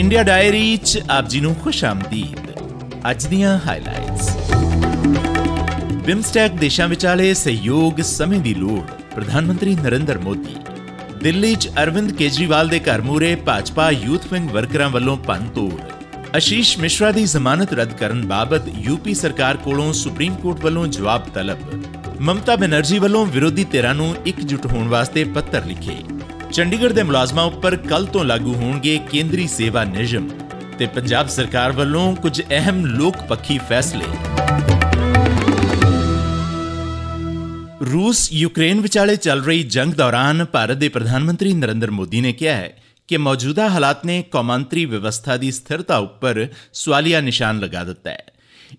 India diary ਚ ਆਪ ਜੀ ਨੂੰ ਖੁਸ਼ ਆਮਦੀਦ। ਅੱਜ ਦੀਆਂ ਹਾਈਲਾਈਟਸ ਬਿਮਸਟੈਕ ਦੇਸ਼ਾਂ ਵਿਚਾਲੇ ਸਹਿਯੋਗ ਸਮੇਂ ਦੀ ਲੋੜ, ਪ੍ਰਧਾਨ ਮੰਤਰੀ ਨਰਿੰਦਰ ਮੋਦੀ। ਦਿੱਲੀ 'ਚ ਅਰਵਿੰਦ ਕੇਜਰੀਵਾਲ ਦੇ ਘਰ ਮੂਰੇ ਭਾਜਪਾ ਯੂਥ ਵਿੰਗ ਵਰਕਰਾਂ ਵੱਲੋਂ ਤੋੜ। ਅਸ਼ੀਸ਼ ਮਿਸ਼ਰਾ ਦੀ ਜ਼ਮਾਨਤ ਰੱਦ ਕਰਨ ਬਾਬਤ ਯੂਪੀ ਸਰਕਾਰ ਕੋਲੋਂ ਸੁਪਰੀਮ ਕੋਰਟ ਵੱਲੋਂ ਜਵਾਬ ਤਲਬ। ਮਮਤਾ ਬੈਨਰਜੀ ਵੱਲੋਂ ਵਿਰੋਧੀ ਧਿਰਾਂ ਨੂੰ ਇਕਜੁੱਟ ਹੋਣ ਵਾਸਤੇ ਪੱਤਰ ਲਿਖੇ। ਚੰਡੀਗੜ੍ਹ ਦੇ ਮੁਲਾਜ਼ਮਾਂ ਉੱਪਰ ਕੱਲ ਤੋਂ ਲਾਗੂ ਹੋਣਗੇ ਕੇਂਦਰੀ ਸੇਵਾ ਨਿਯਮ ਤੇ ਪੰਜਾਬ ਸਰਕਾਰ ਵੱਲੋਂ ਕੁਝ ਅਹਿਮ ਲੋਕ ਪੱਖੀ ਫੈਸਲੇ। ਰੂਸ ਯੂਕਰੇਨ ਵਿਚਾਲੇ ਚੱਲ ਰਹੀ ਜੰਗ ਦੌਰਾਨ ਭਾਰਤ ਦੇ ਪ੍ਰਧਾਨ ਮੰਤਰੀ ਨਰਿੰਦਰ ਮੋਦੀ ਨੇ ਕਿਹਾ ਹੈ ਕਿ ਮੌਜੂਦਾ ਹਾਲਾਤ ਨੇ ਕੌਮਾਂਤਰੀ ਵਿਵਸਥਾ ਦੀ ਸਥਿਰਤਾ ਉੱਪਰ ਸਵਾਲੀਆ ਨਿਸ਼ਾਨ ਲਗਾ ਦਿੱਤਾ ਹੈ।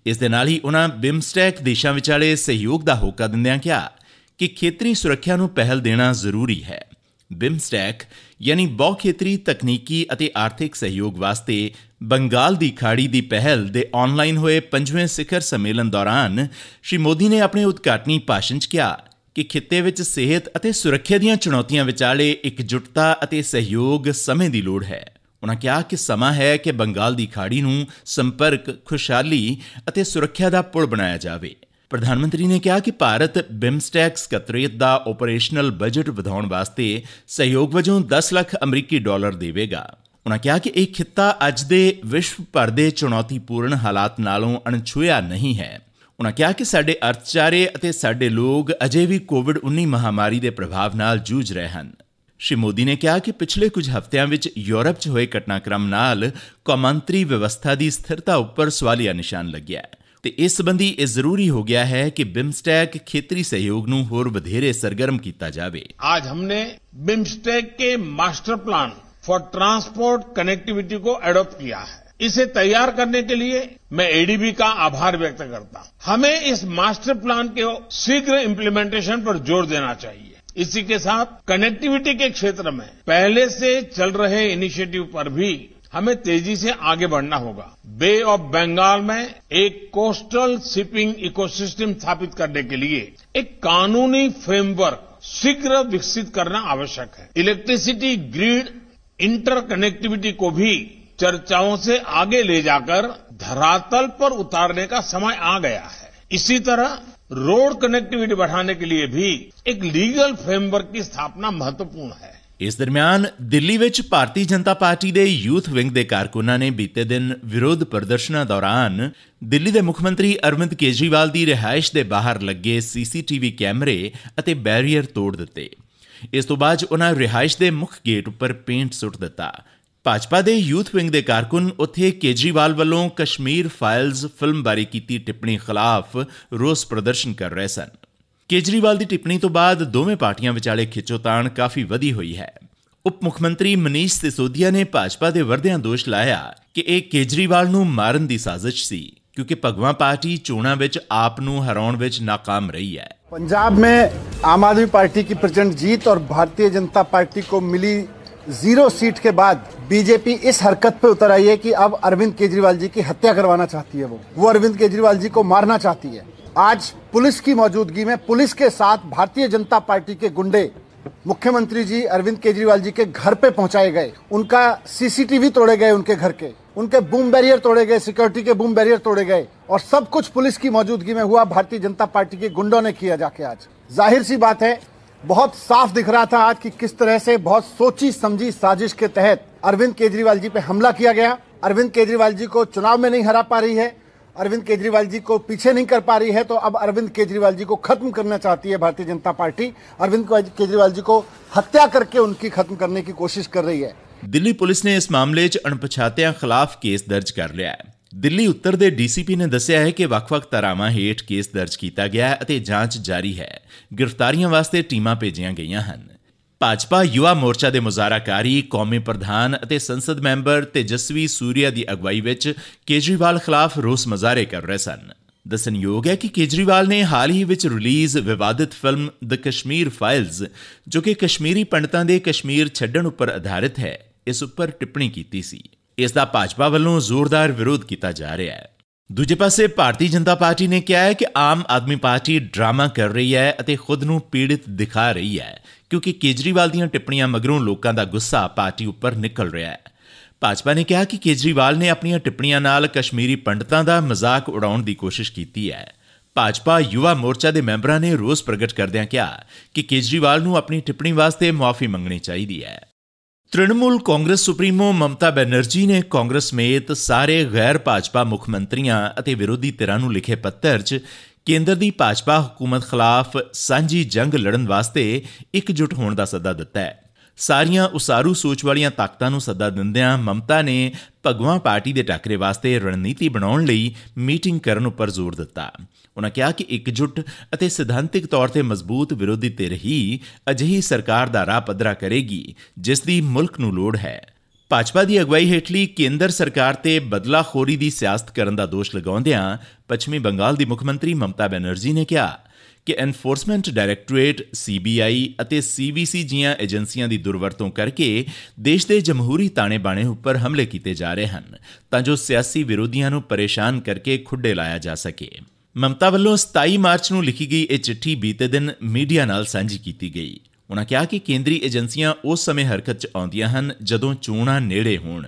ਇਸ ਦੇ ਨਾਲ ਹੀ ਉਹਨਾਂ ਬਿਮਸਟੈਕ ਦੇਸ਼ਾਂ ਵਿਚਾਲੇ ਸਹਿਯੋਗ ਦਾ ਹੋਕਾ ਦਿੰਦਿਆਂ ਕਿਹਾ ਕਿ ਖੇਤਰੀ ਸੁਰੱਖਿਆ ਨੂੰ ਪਹਿਲ ਦੇਣਾ ਜ਼ਰੂਰੀ ਹੈ। ਬਿਮਸਟੈਕ, ਯਾਨੀ ਬਹੁ ਖੇਤਰੀ ਤਕਨੀਕੀ ਅਤੇ ਆਰਥਿਕ ਸਹਿਯੋਗ ਵਾਸਤੇ ਬੰਗਾਲ ਦੀ ਖਾੜੀ ਦੀ ਪਹਿਲ ਦੇ ਆਨਲਾਈਨ ਹੋਏ ਪੰਜਵੇਂ ਸਿਖਰ ਸੰਮੇਲਨ ਦੌਰਾਨ ਸ਼੍ਰੀ ਮੋਦੀ ਨੇ ਆਪਣੇ ਉਦਘਾਟਨੀ ਭਾਸ਼ਣ 'ਚ ਕਿਹਾ ਕਿ ਖਿੱਤੇ ਵਿੱਚ ਸਿਹਤ ਅਤੇ ਸੁਰੱਖਿਆ ਦੀਆਂ ਚੁਣੌਤੀਆਂ ਵਿਚਾਲੇ ਇਕਜੁੱਟਤਾ ਅਤੇ ਸਹਿਯੋਗ ਸਮੇਂ ਦੀ ਲੋੜ ਹੈ। ਉਹਨਾਂ ਕਿਹਾ ਕਿ ਸਮਾਂ ਹੈ ਕਿ ਬੰਗਾਲ ਦੀ ਖਾੜੀ ਨੂੰ ਸੰਪਰਕ, ਖੁਸ਼ਹਾਲੀ ਅਤੇ ਸੁਰੱਖਿਆ ਦਾ ਪੁਲ ਬਣਾਇਆ ਜਾਵੇ। ਪ੍ਰਧਾਨ ਮੰਤਰੀ ਨੇ ਕਿਹਾ ਕਿ ਭਾਰਤ ਬਿਮਸਟੈਕ ਸਕੱਤਰੇਤ ਦਾ ਆਪਰੇਸ਼ਨਲ ਬਜਟ ਵਧਾਉਣ ਵਾਸਤੇ ਸਹਿਯੋਗ ਵਜੋਂ 10 ਲੱਖ ਅਮਰੀਕੀ ਡਾਲਰ ਦੇਵੇਗਾ ਉਹਨਾਂ ਕਿਹਾ ਕਿ ਇਹ ਖਿੱਤਾ ਅੱਜ ਦੇ ਵਿਸ਼ਵ ਭਰ ਦੇ ਚੁਣੌਤੀਪੂਰਨ ਹਾਲਾਤ ਨਾਲੋਂ ਅਣਛੂਇਆ ਨਹੀਂ ਹੈ ਉਹਨਾਂ ਕਿਹਾ ਕਿ ਸਾਡੇ ਅਰਥਚਾਰੇ ਅਤੇ ਸਾਡੇ ਲੋਕ ਅਜੇ ਵੀ ਕੋਵਿਡ-19 ਮਹਾਮਾਰੀ ਦੇ ਪ੍ਰਭਾਵ ਨਾਲ ਜੂਝ ਰਹੇ ਹਨ ਸ਼੍ਰੀ ਮੋਦੀ ਨੇ ਕਿਹਾ ਕਿ ਪਿਛਲੇ ਕੁਝ ਹਫ਼ਤਿਆਂ ਵਿੱਚ ਯੂਰਪ 'ਚ ਹੋਏ ਘਟਨਾਕ੍ਰਮ ਨਾਲ ਕੌਮਾਂਤਰੀ ਵਿਵਸਥਾ ਦੀ ਸਥਿਰਤਾ ਉੱਪਰ ਸਵਾਲੀਆ ਨਿਸ਼ਾਨ ਲੱਗਿਆ ਹੈ ਤੇ ਇਸ ਸੰਬੰਧੀ ਇਹ ਜ਼ਰੂਰੀ ਹੋ ਗਿਆ ਹੈ ਕਿ ਬਿਮਸਟੈਕ ਖੇਤਰੀ ਸਹਿਯੋਗ ਨੂੰ ਹੋਰ ਵਧੇਰੇ ਸਰਗਰਮ ਕੀਤਾ ਜਾਵੇ ਅੱਜ ਹਮਨੇ ਬਿਮਸਟੈਕ के master plan for transport connectivity को एडॉप्ट किया है इसे तैयार करने के लिए मैं एडीबी का आभार व्यक्त करता हूं हमें इस मास्टर प्लान के शीघ्र इम्प्लीमेंटेशन पर जोर देना चाहिए इसी के साथ कनेक्टिविटी के क्षेत्र में पहले से चल रहे इनिशिएटिव पर भी हमें तेजी से आगे बढ़ना होगा बे ऑफ़ बंगाल में एक कोस्टल शिपिंग इकोसिस्टम स्थापित करने के लिए एक कानूनी फ्रेमवर्क शीघ्र विकसित करना आवश्यक है। इलेक्ट्रिसिटी ग्रिड इंटर कनेक्टिविटी को भी चर्चाओं से आगे ले जाकर धरातल पर उतारने का समय आ गया है। इसी तरह रोड कनेक्टिविटी बढ़ाने के लिए भी एक लीगल फ्रेमवर्क की स्थापना महत्वपूर्ण है। ਇਸ ਦਰਮਿਆਨ ਦਿੱਲੀ ਵਿੱਚ ਭਾਰਤੀ ਜਨਤਾ ਪਾਰਟੀ ਦੇ ਯੂਥ ਵਿੰਗ ਦੇ ਕਾਰਕੁਨਾਂ ਨੇ ਬੀਤੇ ਦਿਨ ਵਿਰੋਧ ਪ੍ਰਦਰਸ਼ਨਾਂ ਦੌਰਾਨ ਦਿੱਲੀ ਦੇ ਮੁੱਖ ਮੰਤਰੀ ਅਰਵਿੰਦ ਕੇਜਰੀਵਾਲ ਦੀ ਰਿਹਾਇਸ਼ ਦੇ ਬਾਹਰ ਲੱਗੇ ਸੀਸੀਟੀਵੀ ਕੈਮਰੇ ਅਤੇ ਬੈਰੀਅਰ ਤੋੜ ਦਿੱਤੇ। ਇਸ ਤੋਂ ਬਾਅਦ ਉਹਨਾਂ ਰਿਹਾਇਸ਼ ਦੇ ਮੁੱਖ ਗੇਟ ਉੱਪਰ ਪੇਂਟ ਸੁੱਟ ਦਿੱਤਾ। ਭਾਜਪਾ ਦੇ ਯੂਥ ਵਿੰਗ ਦੇ ਕਾਰਕੁਨ ਉੱਥੇ ਕੇਜਰੀਵਾਲ ਵੱਲੋਂ ਕਸ਼ਮੀਰ ਫਾਈਲਸ ਫਿਲਮ ਬਾਰੇ ਕੀਤੀ ਟਿੱਪਣੀ ਖਿਲਾਫ ਰੋਸ ਪ੍ਰਦਰਸ਼ਨ ਕਰ ਰਹੇ ਸਨ। ਕੇਜਰੀਵਾਲ ਦੀ ਟਿੱਪਣੀ ਤੋਂ ਬਾਅਦ ਦੋਵੇਂ ਪਾਰਟੀਆਂ ਵਿਚਾਲੇ ਖਿੱਚੋਤਾਣ ਕਾਫੀ ਵਧੀ ਹੋਈ ਹੈ ਉਪ ਮੁੱਖ ਮੰਤਰੀ ਮਨੀਸ਼ ਸਿਸੋਦੀਆ ਨੇ ਭਾਜਪਾ ਦੇ ਵਰਦਿਆਂ ਦੋਸ਼ ਲਾਇਆ ਕਿ ਇਹ ਕੇਜਰੀਵਾਲ ਨੂੰ ਮਾਰਨ ਦੀ ਸਾਜ਼ਿਸ਼ ਸੀ क्योंकि भगवा पार्टी चोणा ਵਿੱਚ ਆਪ ਨੂੰ ਹਰਾਉਣ ਵਿੱਚ ناکाम ਰਹੀ ਹੈ पंजाब में आम आदमी पार्टी की प्रचंड जीत और भारतीय जनता पार्टी को मिली जीरो सीट के बाद बीजेपी इस हरकत पे उतर आई है कि अब अरविंद केजरीवाल जी की हत्या करवाना चाहती है वो वो अरविंद केजरीवाल जी को मारना चाहती है आज पुलिस की मौजूदगी में पुलिस के साथ भारतीय जनता पार्टी के गुंडे मुख्यमंत्री जी अरविंद केजरीवाल जी के घर पे पहुँचाए गए। उनका सीसीटीवी तोड़े गए उनके घर के। उनके बूम बैरियर तोड़े गए, सिक्योरिटी के बूम बैरियर तोड़े गए और सब कुछ पुलिस की मौजूदगी में हुआ, भारतीय जनता पार्टी के गुंडों ने किया जाके आज। ज़ाहिर सी बात है, बहुत साफ़ दिख रहा था आज कि किस तरह से बहुत सोची समझी साजिश के तहत अरविंद केजरीवाल जी पे हमला किया गया। अरविंद केजरीवाल जी को चुनाव में नहीं हरा पा रही है। अरविंद केजरीवाल जी को पीछे नहीं कर पा रही है तो अब अरविंद केजरीवाल जी को खत्म करना चाहती है भारतीय जनता पार्टी अरविंद केजरीवाल जी को हत्या करके उनकी खत्म करने की कोशिश कर रही है ਦਿੱਲੀ ਪੁਲਿਸ ਨੇ ਇਸ ਮਾਮਲੇ 'ਚ ਅਣਪਛਾਤਿਆਂ ਖਿਲਾਫ ਕੇਸ ਦਰਜ ਕਰ ਲਿਆ ਹੈ ਦਿੱਲੀ ਉੱਤਰ ਦੇ ਡੀਸੀਪੀ ਨੇ ਦੱਸਿਆ ਹੈ ਕਿ ਵੱਖ-ਵੱਖ ਧਾਰਾਵਾਂ ਹੇਠ ਕੇਸ ਦਰਜ ਕੀਤਾ ਗਿਆ ਹੈ ਅਤੇ ਜਾਂਚ ਜਾਰੀ ਹੈ ਗ੍ਰਿਫਤਾਰੀਆਂ ਵਾਸਤੇ ਟੀਮਾਂ ਭੇਜੀਆਂ ਗਈਆਂ ਹਨ ਭਾਜਪਾ ਯੁਵਾ ਮੋਰਚਾ ਦੇ ਮੁਜ਼ਾਰਾਕਾਰੀ ਕੌਮੀ ਪ੍ਰਧਾਨ ਅਤੇ ਸੰਸਦ ਮੈਂਬਰ ਤੇਜਸਵੀ ਸੂਰਿਆ ਦੀ ਅਗਵਾਈ ਵਿੱਚ ਕੇਜਰੀਵਾਲ ਖਿਲਾਫ ਰੋਸ ਮਜ਼ਾਰੇ ਕਰ ਰਹੇ ਸਨ। ਦਸਨਯੋਗ ਹੈ ਕਿ ਕੇਜਰੀਵਾਲ ਨੇ ਹਾਲ ਹੀ ਵਿੱਚ ਰਿਲੀਜ਼ ਵਿਵਾਦਿਤ ਫਿਲਮ ਦ ਕਸ਼ਮੀਰ ਫਾਈਲਸ ਜੋ ਕਿ ਕਸ਼ਮੀਰੀ ਪੰਡਤਾਂ ਦੇ ਕਸ਼ਮੀਰ ਛੱਡਣ ਉੱਪਰ ਆਧਾਰਿਤ ਹੈ, ਇਸ ਉੱਪਰ ਟਿੱਪਣੀ ਕੀਤੀ ਸੀ। ਇਸ ਦਾ ਭਾਜਪਾ ਵੱਲੋਂ ਜ਼ੋਰਦਾਰ ਵਿਰੋਧ ਕੀਤਾ ਜਾ ਰਿਹਾ ਹੈ। ਦੂਜੇ ਪਾਸੇ ਭਾਰਤੀ ਜਨਤਾ ਪਾਰਟੀ ਨੇ ਕਿਹਾ ਹੈ ਕਿ ਆਮ ਆਦਮੀ ਪਾਰਟੀ ਡਰਾਮਾ ਕਰ ਰਹੀ ਹੈ ਅਤੇ ਖੁਦ ਨੂੰ ਪੀੜਿਤ ਦਿਖਾ ਰਹੀ ਹੈ, ਕਿਉਂਕਿ ਕੇਜਰੀਵਾਲ ਦੀਆਂ ਟਿੱਪਣੀਆਂ ਮਗਰੋਂ ਲੋਕਾਂ ਦਾ ਗੁੱਸਾ ਪਾਰਟੀ ਉੱਪਰ ਨਿਕਲ ਰਿਹਾ ਹੈ। ਭਾਜਪਾ ਨੇ ਕਿਹਾ ਕਿ ਕੇਜਰੀਵਾਲ ਨੇ ਆਪਣੀਆਂ ਟਿੱਪਣੀਆਂ ਨਾਲ ਕਸ਼ਮੀਰੀ ਪੰਡਤਾਂ ਦਾ ਮਜ਼ਾਕ ਉਡਾਉਣ ਦੀ ਕੋਸ਼ਿਸ਼ ਕੀਤੀ ਹੈ। ਭਾਜਪਾ ਯੁਵਾ ਮੋਰਚਾ ਦੇ ਮੈਂਬਰਾਂ ਨੇ ਰੋਸ ਪ੍ਰਗਟ ਕਰਦਿਆਂ ਕਿਹਾ ਕਿ ਕੇਜਰੀਵਾਲ ਨੂੰ ਆਪਣੀ ਟਿੱਪਣੀ ਵਾਸਤੇ ਮਾਫੀ ਮੰਗਣੀ ਚਾਹੀਦੀ ਹੈ। ਤ੍ਰਿਣਮੂਲ ਕਾਂਗਰਸ ਸੁਪਰੀਮੋ ਮਮਤਾ ਬੈਨਰਜੀ ਨੇ ਕਾਂਗਰਸ ਸਮੇਤ ਸਾਰੇ ਗੈਰ ਭਾਜਪਾ ਮੁੱਖ ਮੰਤਰੀਆਂ ਅਤੇ ਵਿਰੋਧੀ ਧਿਰਾਂ ਨੂੰ ਲਿਖੇ ਪੱਤਰ 'ਚ ਕੇਂਦਰ ਦੀ ਭਾਜਪਾ ਹਕੂਮਤ ਖਿਲਾਫ ਸਾਂਝੀ ਜੰਗ ਲੜਨ ਵਾਸਤੇ ਇਕਜੁੱਟ ਹੋਣ ਦਾ ਸੱਦਾ ਦਿੱਤਾ ਹੈ। ਸਾਰੀਆਂ ਉਸਾਰੂ ਸੋਚ ਵਾਲੀਆਂ ਤਾਕਤਾਂ ਨੂੰ ਸੱਦਾ ਦਿੰਦਿਆਂ ਮਮਤਾ ਨੇ ਭਗਵਾਂ ਪਾਰਟੀ ਦੇ ਟੱਕਰੇ ਵਾਸਤੇ ਰਣਨੀਤੀ ਬਣਾਉਣ ਲਈ ਮੀਟਿੰਗ ਕਰਨ ਉੱਪਰ ਜ਼ੋਰ ਦਿੱਤਾ। ਉਹਨਾਂ ਕਿਹਾ ਕਿ ਇਕਜੁੱਟ ਅਤੇ ਸਿਧਾਂਤਿਕ ਤੌਰ ਤੇ ਮਜ਼ਬੂਤ ਵਿਰੋਧੀ ਧਿਰ ਹੀ ਅਜਿਹੀ ਸਰਕਾਰ ਦਾ ਰਾਹ ਪੱਧਰਾ ਕਰੇਗੀ, ਜਿਸ ਦੀ ਮੁਲਕ ਨੂੰ ਲੋੜ ਹੈ। ਭਾਜਪਾ ਦੀ ਅਗਵਾਈ ਹੇਠਲੀ ਕੇਂਦਰ ਸਰਕਾਰ ਤੇ ਬਦਲਾਖੋਰੀ ਦੀ ਸਿਆਸਤ ਕਰਨ ਦਾ ਦੋਸ਼ ਲਗਾਉਂਦਿਆਂ ਪੱਛਮੀ ਬੰਗਾਲ ਦੀ ਮੁੱਖ ਮੰਤਰੀ ਮਮਤਾ ਬੈਨਰਜੀ ਨੇ ਕਿਹਾ ਕਿ ਐਨਫੋਰਸਮੈਂਟ ਡਾਇਰੈਕਟੋਰੇਟ ਸੀਬੀਆਈ ਅਤੇ ਸੀਵੀਸੀ ਜੀਆਂ ਏਜੰਸੀਆਂ ਦੀ ਦੁਰਵਰਤੋਂ ਕਰਕੇ ਦੇਸ਼ ਦੇ ਜਮਹੂਰੀ ਤਾਣੇ ਬਾਣੇ ਉੱਪਰ ਹਮਲੇ ਕੀਤੇ ਜਾ ਰਹੇ ਹਨ, ਤਾਂ ਜੋ ਸਿਆਸੀ ਵਿਰੋਧੀਆਂ ਨੂੰ ਪਰੇਸ਼ਾਨ ਕਰਕੇ ਖੁੱਡੇ ਲਾਇਆ ਜਾ ਸਕੇ। ਮਮਤਾ ਵੱਲੋਂ 27 ਮਾਰਚ ਨੂੰ ਲਿਖੀ ਗਈ ਇਹ ਚਿੱਠੀ ਬੀਤੇ ਦਿਨ ਮੀਡੀਆ ਨਾਲ ਸਾਂਝੀ ਕੀਤੀ ਗਈ। ਉਹਨਾਂ ਕਿਹਾ ਕਿ ਕੇਂਦਰੀ ਏਜੰਸੀਆਂ ਉਸ ਸਮੇਂ ਹਰਕਤ 'ਚ ਆਉਂਦੀਆਂ ਹਨ ਜਦੋਂ ਚੋਣਾਂ ਨੇੜੇ ਹੋਣ।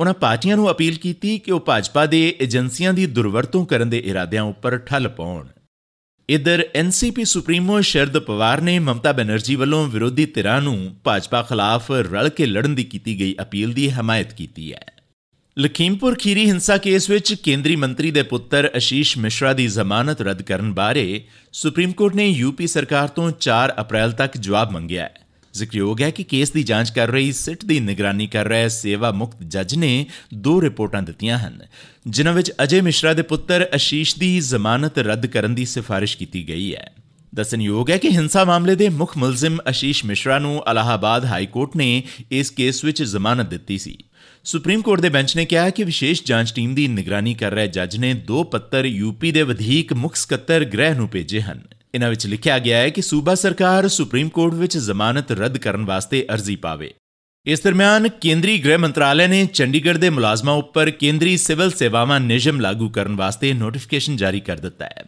ਉਹਨਾਂ ਪਾਰਟੀਆਂ ਨੂੰ ਅਪੀਲ ਕੀਤੀ ਕਿ ਉਹ ਭਾਜਪਾ ਦੇ ਏਜੰਸੀਆਂ ਦੀ ਦੁਰਵਰਤੋਂ ਕਰਨ ਦੇ ਇਰਾਦਿਆਂ ਉੱਪਰ ਠੱਲ ਪਾਉਣ। ਇਧਰ ਐਨਸੀਪੀ ਸੁਪਰੀਮੋ ਸ਼ਰਦ ਪਵਾਰ ਨੇ ਮਮਤਾ ਬੈਨਰਜੀ ਵੱਲੋਂ ਵਿਰੋਧੀ ਧਿਰਾਂ ਨੂੰ ਭਾਜਪਾ ਖਿਲਾਫ ਰਲ ਕੇ ਲੜਨ ਦੀ ਕੀਤੀ ਗਈ ਅਪੀਲ ਦੀ ਹਮਾਇਤ ਕੀਤੀ ਹੈ। ਲਖੀਮਪੁਰ ਖੀਰੀ ਹਿੰਸਾ ਕੇਸ ਵਿੱਚ ਕੇਂਦਰੀ ਮੰਤਰੀ ਦੇ ਪੁੱਤਰ ਅਸ਼ੀਸ਼ ਮਿਸ਼ਰਾ ਦੀ ਜ਼ਮਾਨਤ ਰੱਦ ਕਰਨ ਬਾਰੇ ਸੁਪਰੀਮ ਕੋਰਟ ਨੇ ਯੂਪੀ ਸਰਕਾਰ ਤੋਂ 4 ਅਪ੍ਰੈਲ ਤੱਕ ਜਵਾਬ ਮੰਗਿਆ ਹੈ। ਜ਼ਿਕਰਯੋਗ ਹੈ ਕਿ ਕੇਸ ਦੀ ਜਾਂਚ ਕਰ ਰਹੀ ਸਿੱਟ ਦੀ ਨਿਗਰਾਨੀ ਕਰ ਰਹੇ ਸੇਵਾ ਮੁਕਤ ਜੱਜ ਨੇ ਦੋ ਰਿਪੋਰਟਾਂ ਦਿੱਤੀਆਂ ਹਨ, ਜਿਨ੍ਹਾਂ ਵਿੱਚ ਅਜੇ ਮਿਸ਼ਰਾ ਦੇ ਪੁੱਤਰ ਅਸ਼ੀਸ਼ ਦੀ ਜ਼ਮਾਨਤ ਰੱਦ ਕਰਨ ਦੀ ਸਿਫਾਰਿਸ਼ ਕੀਤੀ ਗਈ ਹੈ। ਦੱਸਣਯੋਗ ਹੈ ਕਿ ਹਿੰਸਾ ਮਾਮਲੇ ਦੇ ਮੁੱਖ ਮੁਲਜ਼ਮ ਅਸ਼ੀਸ਼ ਮਿਸ਼ਰਾ ਨੂੰ ਅਲਾਹਾਬਾਦ ਹਾਈ ਕੋਰਟ ਨੇ ਇਸ ਕੇਸ ਵਿੱਚ ਜ਼ਮਾਨਤ ਦਿੱਤੀ ਸੀ। ਸੁਪਰੀਮ ਕੋਰਟ ਦੇ ਬੈਂਚ ਨੇ ਕਿਹਾ ਕਿ ਵਿਸ਼ੇਸ਼ ਜਾਂਚ ਟੀਮ ਦੀ ਨਿਗਰਾਨੀ ਕਰ ਰਹੇ ਜੱਜ ਨੇ ਦੋ ਪੱਤਰ ਯੂਪੀ ਦੇ ਵਧੇਕ ਮੁੱਖ ਸਕੱਤਰ ਗ੍ਰਹਿ ਨੂੰ ਭੇਜੇ ਹਨ। ਇਹਨਾਂ ਵਿੱਚ ਲਿਖਿਆ ਗਿਆ ਹੈ ਕਿ ਸੂਬਾ ਸਰਕਾਰ ਸੁਪਰੀਮ ਕੋਰਟ ਵਿੱਚ ਜ਼ਮਾਨਤ ਰੱਦ ਕਰਨ ਵਾਸਤੇ ਅਰਜ਼ੀ ਪਾਵੇ। ਇਸ ਦਰਮਿਆਨ ਕੇਂਦਰੀ ਗ੍ਰਹਿ ਮੰਤਰਾਲੇ ਨੇ ਚੰਡੀਗੜ੍ਹ ਦੇ ਮੁਲਾਜ਼ਮਾਂ ਉੱਪਰ ਕੇਂਦਰੀ ਸਿਵਲ ਸੇਵਾਵਾਂ ਨਿਯਮ ਲਾਗੂ ਕਰਨ ਵਾਸਤੇ ਨੋਟੀਫਿਕੇਸ਼ਨ ਜਾਰੀ ਕਰ ਦਿੱਤਾ ਹੈ।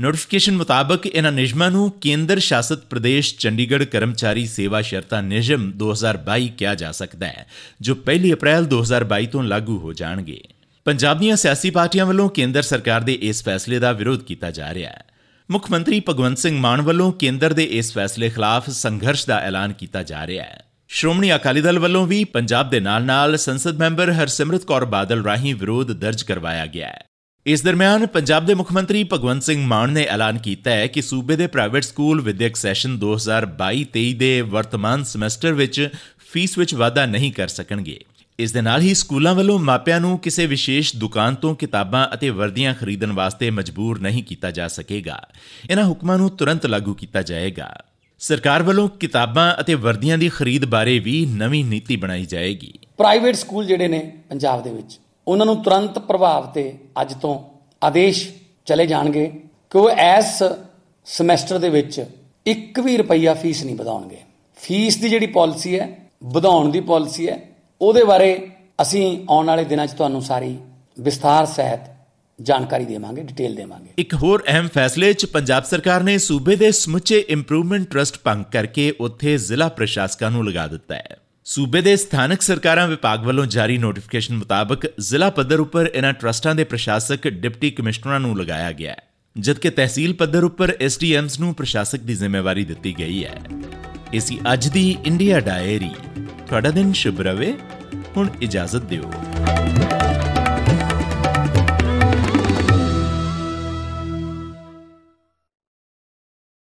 ਨੋਟੀਫਿਕੇਸ਼ਨ ਮੁਤਾਬਕ ਇਹਨਾਂ ਨਿਯਮਾਂ ਨੂੰ ਕੇਂਦਰ ਸ਼ਾਸਿਤ ਪ੍ਰਦੇਸ਼ ਚੰਡੀਗੜ੍ਹ ਕਰਮਚਾਰੀ ਸੇਵਾ ਸ਼ਰਤਾਂ ਨਿਯਮ 2022 ਕਿਹਾ ਜਾ ਸਕਦਾ ਹੈ, ਜੋ 1 ਅਪ੍ਰੈਲ 2022 ਤੋਂ ਲਾਗੂ ਹੋ ਜਾਣਗੇ। ਪੰਜਾਬ ਦੀਆਂ ਸਿਆਸੀ ਪਾਰਟੀਆਂ ਵੱਲੋਂ ਕੇਂਦਰ ਸਰਕਾਰ ਦੇ ਇਸ ਫੈਸਲੇ ਦਾ ਵਿਰੋਧ ਕੀਤਾ ਜਾ ਰਿਹਾ ਹੈ। ਮੁੱਖ ਮੰਤਰੀ ਭਗਵੰਤ ਸਿੰਘ ਮਾਨ ਵੱਲੋਂ ਕੇਂਦਰ ਦੇ ਇਸ ਫੈਸਲੇ ਖਿਲਾਫ ਸੰਘਰਸ਼ ਦਾ ਐਲਾਨ ਕੀਤਾ ਜਾ ਰਿਹਾ ਹੈ। ਸ਼੍ਰੋਮਣੀ ਅਕਾਲੀ ਦਲ ਵੱਲੋਂ ਵੀ ਪੰਜਾਬ ਦੇ ਨਾਲ-ਨਾਲ ਸੰਸਦ ਮੈਂਬਰ ਹਰਸਿਮਰਤ ਕੌਰ ਬਾਦਲ ਰਾਹੀਂ ਵਿਰੋਧ ਦਰਜ ਕਰਵਾਇਆ ਗਿਆ ਹੈ। ਇਸ ਦਰਮਿਆਨ ਪੰਜਾਬ ਦੇ ਮੁੱਖ ਮੰਤਰੀ ਭਗਵੰਤ ਸਿੰਘ ਮਾਨ ਨੇ ਐਲਾਨ ਕੀਤਾ ਹੈ ਕਿ ਸੂਬੇ ਦੇ ਪ੍ਰਾਈਵੇਟ ਸਕੂਲ ਵਿਦਿਅਕ ਸੈਸ਼ਨ 2022-23 ਦੇ ਵਰਤਮਾਨ ਸਮੈਸਟਰ ਵਿੱਚ ਫੀਸ ਵਿੱਚ ਵਾਧਾ ਨਹੀਂ ਕਰ ਸਕਣਗੇ। ਇਸ ਦੇ ਨਾਲ ਹੀ ਸਕੂਲਾਂ ਵੱਲੋਂ ਮਾਪਿਆਂ ਨੂੰ ਕਿਸੇ ਵਿਸ਼ੇਸ਼ ਦੁਕਾਨ ਤੋਂ ਕਿਤਾਬਾਂ ਅਤੇ ਵਰਦੀਆਂ ਖਰੀਦਣ ਵਾਸਤੇ ਮਜਬੂਰ ਨਹੀਂ ਕੀਤਾ ਜਾ ਸਕੇਗਾ। ਇਹਨਾਂ ਹੁਕਮਾਂ ਨੂੰ ਤੁਰੰਤ ਲਾਗੂ ਕੀਤਾ ਜਾਏਗਾ। ਸਰਕਾਰ ਵੱਲੋਂ ਕਿਤਾਬਾਂ ਅਤੇ ਵਰਦੀਆਂ ਦੀ ਖਰੀਦ ਬਾਰੇ ਵੀ ਨਵੀਂ ਨੀਤੀ ਬਣਾਈ ਜਾਏਗੀ। ਪ੍ਰਾਈਵੇਟ ਸਕੂਲ ਜਿਹੜੇ ਨੇ ਪੰਜਾਬ ਦੇ ਵਿੱਚ, ਉਹਨਾਂ ਨੂੰ ਤੁਰੰਤ ਪ੍ਰਭਾਵ ਤੇ ਅੱਜ ਤੋਂ ਆਦੇਸ਼ ਚਲੇ ਜਾਣਗੇ ਕਿ ਉਹ ਇਸ ਸਮੈਸਟਰ ਦੇ ਵਿੱਚ 1 ਵੀ ਰੁਪਈਆ ਫੀਸ ਨਹੀਂ ਵਧਾਉਣਗੇ। ਫੀਸ ਦੀ ਜਿਹੜੀ ਪਾਲਿਸੀ ਹੈ, ਵਧਾਉਣ ਦੀ ਪਾਲਿਸੀ ਹੈ ਉਹਦੇ ਬਾਰੇ ਅਸੀਂ ਆਉਣ ਵਾਲੇ ਦਿਨਾਂ 'ਚ ਤੁਹਾਨੂੰ ਸਾਰੀ ਵਿਸਥਾਰ ਸਹਿਤ ਜਾਣਕਾਰੀ ਦੇਵਾਂਗੇ ਡਿਟੇਲ ਦੇਵਾਂਗੇ। ਇੱਕ ਹੋਰ ਅਹਿਮ ਫੈਸਲੇ 'ਚ ਪੰਜਾਬ ਸਰਕਾਰ ਨੇ ਸੂਬੇ ਦੇ ਸਮੁੱਚੇ ਇੰਪਰੂਵਮੈਂਟ ਟਰਸਟ ਭੰਗ ਕਰਕੇ ਉੱਥੇ ਜ਼ਿਲ੍ਹਾ ਪ੍ਰਸ਼ਾਸਕਾਂ ਨੂੰ ਲਗਾ ਦਿੱਤਾ ਹੈ। ਸੂਬੇ ਦੇ ਸਥਾਨਕ ਸਰਕਾਰਾਂ ਵਿਭਾਗ ਵੱਲੋਂ ਜਾਰੀ ਨੋਟੀਫਿਕੇਸ਼ਨ ਮੁਤਾਬਕ ਜ਼ਿਲ੍ਹਾ ਪੱਧਰ ਉੱਪਰ ਇਹਨਾਂ ਟਰਸਟਾਂ ਦੇ ਪ੍ਰਸ਼ਾਸਕ, ਡਿਪਟੀ ਕਮਿਸ਼ਨਰਾਂ ਨੂੰ ਲਗਾਇਆ ਗਿਆ ਹੈ, ਜਦਕਿ ਤਹਿਸੀਲ ਪੱਧਰ ਉੱਪਰ ਐਸਡੀਐਮਸ ਨੂੰ ਪ੍ਰਸ਼ਾਸਕ ਦੀ ਜ਼ਿੰਮੇਵਾਰੀ ਦਿੱਤੀ ਗਈ ਹੈ। ਇਸੀ ਅੱਜ ਦੀ ਇੰਡੀਆ ਡਾਇਰੀ ਤੁਹਾਡਾ ਦਿਨ ਸ਼ੁਭ ਰਵੇ। ਹੁਣ ਇਜਾਜ਼ਤ ਦਿਓ।